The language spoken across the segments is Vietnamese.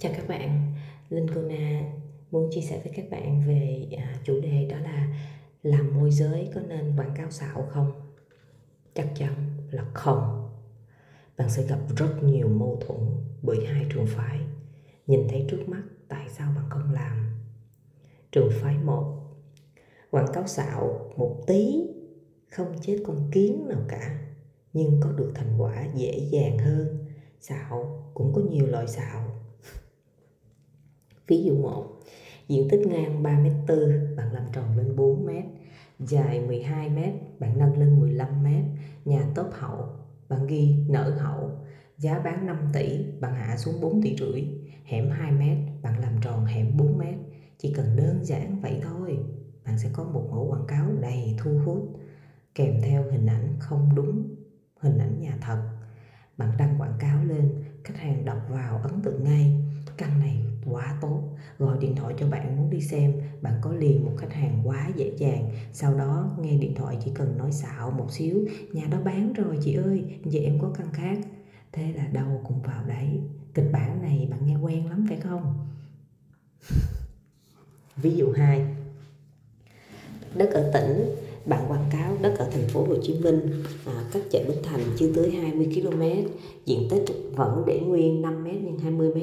Chào các bạn, Linh Cô Na muốn chia sẻ với các bạn về à, chủ đề đó là làm môi giới có nên quảng cáo xạo không? Chắc chắn là không. Bạn sẽ gặp rất nhiều mâu thuẫn bởi hai trường phái. Nhìn thấy trước mắt tại sao bạn không làm? Trường phái một Quảng cáo xạo một tí không chết con kiến nào cả nhưng có được thành quả dễ dàng hơn xạo cũng có nhiều loại xạo Ví dụ 1, diện tích ngang 3m4 bạn làm tròn lên 4m, dài 12m bạn nâng lên 15m, nhà tốt hậu bạn ghi nở hậu, giá bán 5 tỷ bạn hạ xuống 4 tỷ rưỡi, hẻm 2m bạn làm tròn hẻm 4m, chỉ cần đơn giản vậy thôi, bạn sẽ có một mẫu quảng cáo đầy thu hút. Kèm theo hình ảnh không đúng hình ảnh nhà thật. Bạn đăng quảng cáo lên, khách hàng đọc vào ấn tượng ngay, căn này quá tốt. Gọi điện thoại cho bạn muốn đi xem, bạn có liền một khách hàng quá dễ dàng. Sau đó, nghe điện thoại chỉ cần nói xạo một xíu, nhà đó bán rồi chị ơi vậy em có căn khác. Thế là đâu cũng vào đấy. Kịch bản này bạn nghe quen lắm phải không? Ví dụ 2 đất ở tỉnh bạn quảng cáo đất ở thành phố Hồ Chí Minh à, cách chợ Bến Thành chưa tới 20 km diện tích vẫn để nguyên 5 m x 20 m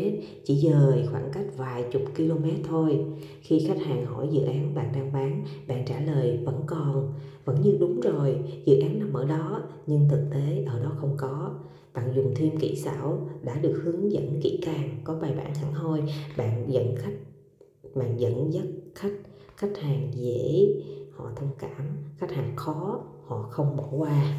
chỉ dời khoảng cách vài chục km thôi. Khi khách hàng hỏi dự án bạn đang bán bạn trả lời vẫn còn vẫn như đúng rồi dự án nằm ở đó nhưng thực tế ở đó không có. Bạn dùng thêm kỹ xảo đã được hướng dẫn kỹ càng có bài bản hẳn hoi bạn dẫn khách bạn dẫn dắt khách khách hàng dễ họ thông cảm khách hàng khó họ không bỏ qua.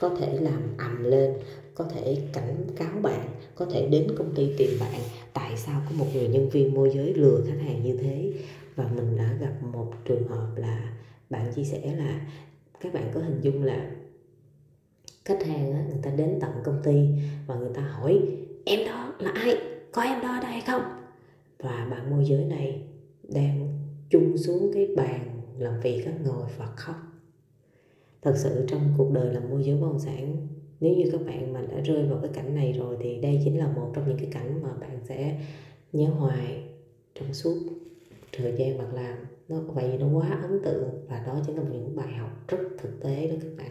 Có thể làm ầm lên có thể cảnh cáo bạn có thể đến công ty tìm bạn. Tại sao có một người nhân viên môi giới lừa khách hàng như thế? Và mình đã gặp một trường hợp là bạn chia sẻ là các bạn có hình dung là khách hàng á, người ta đến tận công ty và người ta hỏi em đó là ai? Có em đó ở đây không? Và bạn môi giới này đang chung xuống cái bàn làm việc các ngồi và khóc. Thật sự trong cuộc đời làm môi giới bất động sản, nếu như các bạn mà đã rơi vào cái cảnh này rồi thì đây chính là một trong những cái cảnh mà bạn sẽ nhớ hoài trong suốt thời gian bạn làm. Nó, vậy nó quá ấn tượng và đó chính là những bài học rất thực tế đó các bạn.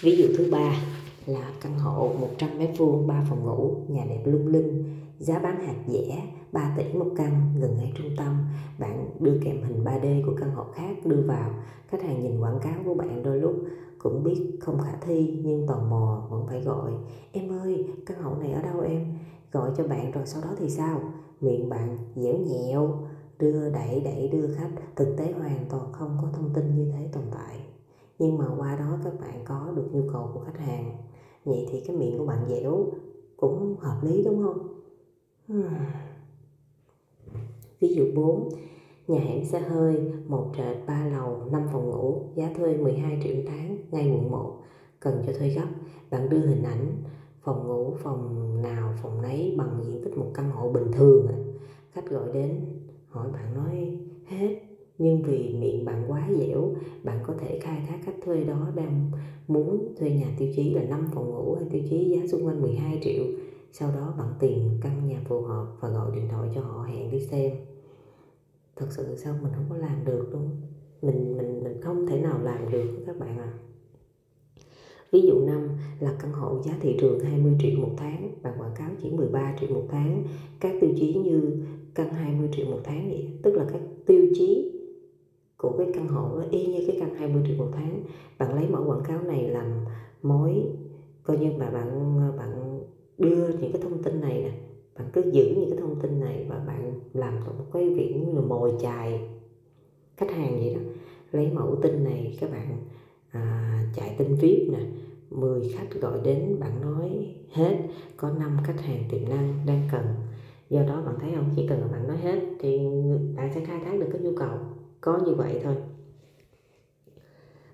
Ví dụ thứ ba là căn hộ 100 mét vuông 3 phòng ngủ, nhà đẹp lung linh, giá bán hạt rẻ 3 tỷ một căn, gần ngay trung tâm. Bạn đưa kèm hình 3D của căn hộ khác đưa vào. Khách hàng nhìn quảng cáo của bạn đôi lúc cũng biết không khả thi, nhưng tò mò vẫn phải gọi. Em ơi, căn hộ này ở đâu em? Gọi cho bạn rồi sau đó thì sao? Miệng bạn dẻo nhẹo, đưa đẩy đẩy đưa khách. Thực tế hoàn toàn không có thông tin như thế tồn tại. Nhưng mà qua đó các bạn có được nhu cầu của khách hàng. Vậy thì cái miệng của bạn dẻo cũng hợp lý, đúng không? Ví dụ 4 nhà hẻm xe hơi, một trệt ba lầu 5 phòng ngủ, giá thuê 12 triệu tháng ngay quận 1 cần cho thuê gấp. Bạn đưa hình ảnh, phòng ngủ, phòng nào, phòng nấy bằng diện tích một căn hộ bình thường khách gọi đến, hỏi bạn nói, hết, nhưng vì miệng bạn quá dẻo, bạn có thể khai thác khách thuê đó đang muốn thuê nhà tiêu chí là 5 phòng ngủ hay tiêu chí giá xung quanh 12 triệu sau đó bạn tìm căn nhà phù hợp và gọi điện thoại cho họ hẹn đi xem thật sự sao mình không có làm được luôn mình mình mình không thể nào làm được các bạn ạ à. Ví dụ năm là căn hộ giá thị trường 20 triệu một tháng, và quảng cáo chỉ 13 triệu một tháng. Các tiêu chí như căn 20 triệu một tháng vậy, tức là các tiêu chí của cái căn hộ y như cái căn 20 triệu một tháng. Bạn lấy mẫu quảng cáo này làm mối coi như mà bạn bạn đưa những cái thông tin này nè bạn cứ giữ những cái thông tin này và bạn làm một cái việc như là mồi chài khách hàng vậy đó. Lấy mẫu tin này các bạn à, chạy tin vip nè 10 khách gọi đến bạn nói hết có 5 khách hàng tiềm năng đang cần. Do đó bạn thấy không? Chỉ cần là bạn nói hết thì bạn sẽ khai thác được cái nhu cầu. Có như vậy thôi.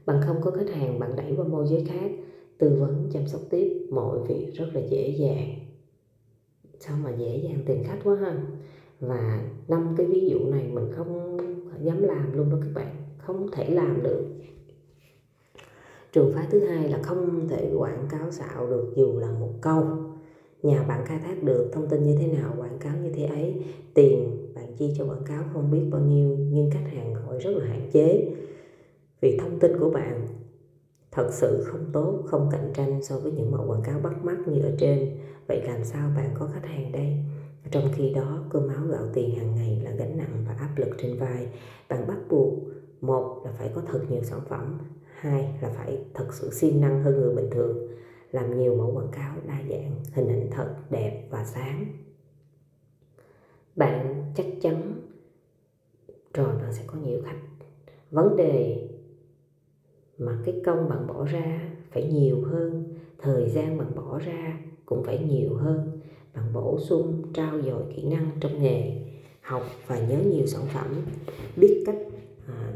Bạn không có khách hàng bạn đẩy qua môi giới khác tư vấn, chăm sóc tiếp, mọi việc rất là dễ dàng. Sao mà dễ dàng tìm khách quá ha? Và năm cái ví dụ này mình không dám làm luôn đó các bạn, không thể làm được. Trường phái thứ hai là không thể quảng cáo xạo được dù là một câu. Nhà bạn khai thác được thông tin như thế nào, quảng cáo như thế ấy, tiền bạn chi cho quảng cáo không biết bao nhiêu, nhưng khách hàng gọi rất là hạn chế. Vì thông tin của bạn thật sự không tốt, không cạnh tranh so với những mẫu quảng cáo bắt mắt như ở trên. Vậy làm sao bạn có khách hàng đây? Trong khi đó, cơm áo gạo tiền hàng ngày là gánh nặng và áp lực trên vai. Bạn bắt buộc, một là phải có thật nhiều sản phẩm, hai là phải thật sự siêng năng hơn người bình thường. Làm nhiều mẫu quảng cáo đa dạng, hình ảnh thật, đẹp và sáng. Bạn chắc chắn rồi bạn sẽ có nhiều khách. Vấn đề mà cái công bạn bỏ ra phải nhiều hơn thời gian bạn bỏ ra cũng phải nhiều hơn. Bạn bổ sung trao dồi kỹ năng trong nghề học và nhớ nhiều sản phẩm biết cách à,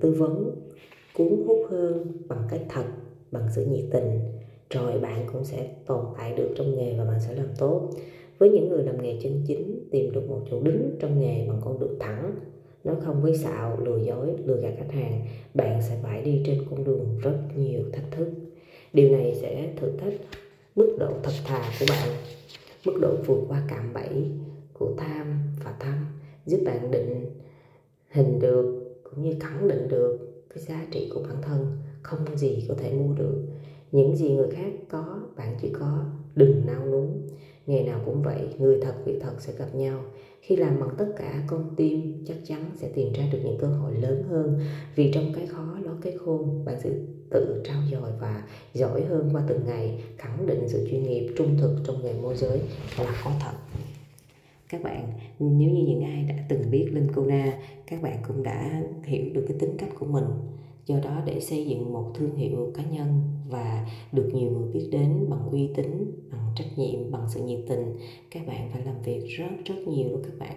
tư vấn cuốn hút hơn bằng cách thật bằng sự nhiệt tình. Rồi bạn cũng sẽ tồn tại được trong nghề và bạn sẽ làm tốt. Với những người làm nghề chân chính tìm được một chỗ đứng trong nghề bằng con đường thẳng nói không với xạo, lừa dối, lừa gạt khách hàng, bạn sẽ phải đi trên con đường rất nhiều thách thức. Điều này sẽ thử thách mức độ thật thà của bạn, mức độ vượt qua cạm bẫy của tham và thâm, giúp bạn định hình được cũng như khẳng định được cái giá trị của bản thân, không gì có thể mua được. Những gì người khác có, bạn chỉ có, đừng nao núng nghề nào cũng vậy, người thật, việc thật sẽ gặp nhau. Khi làm bằng tất cả, con tim chắc chắn sẽ tìm ra được những cơ hội lớn hơn. Vì trong cái khó, ló cái khôn, bạn sẽ tự trao dồi và giỏi hơn qua từng ngày, khẳng định sự chuyên nghiệp, trung thực trong nghề môi giới là có thật. Các bạn, nếu như những ai đã từng biết Linh Cô Na, các bạn cũng đã hiểu được cái tính cách của mình do đó để xây dựng một thương hiệu cá nhân và được nhiều người biết đến bằng uy tín, bằng trách nhiệm, bằng sự nhiệt tình, các bạn phải làm việc rất rất nhiều đó các bạn.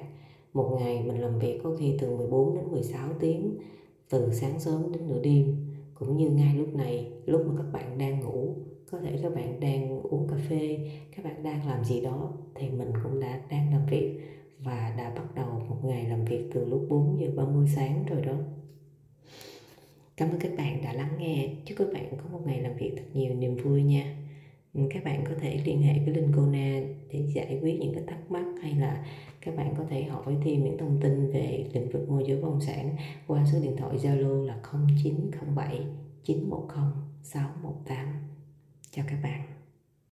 Một ngày mình làm việc có khi từ 14 đến 16 tiếng, từ sáng sớm đến nửa đêm. Cũng như ngay lúc này, lúc mà các bạn đang ngủ, có thể các bạn đang uống cà phê, các bạn đang làm gì đó, thì mình cũng đã đang làm việc và đã bắt đầu một ngày làm việc từ lúc 4 giờ 30 sáng rồi đó. Cảm ơn các bạn đã lắng nghe. Chúc các bạn có một ngày làm việc thật nhiều niềm vui nha. Các bạn có thể liên hệ với Linh Cô Na để giải quyết những cái thắc mắc hay là các bạn có thể hỏi thêm những thông tin về lĩnh vực môi giới bất động sản qua số điện thoại Zalo là 0907 910 618. Chào các bạn.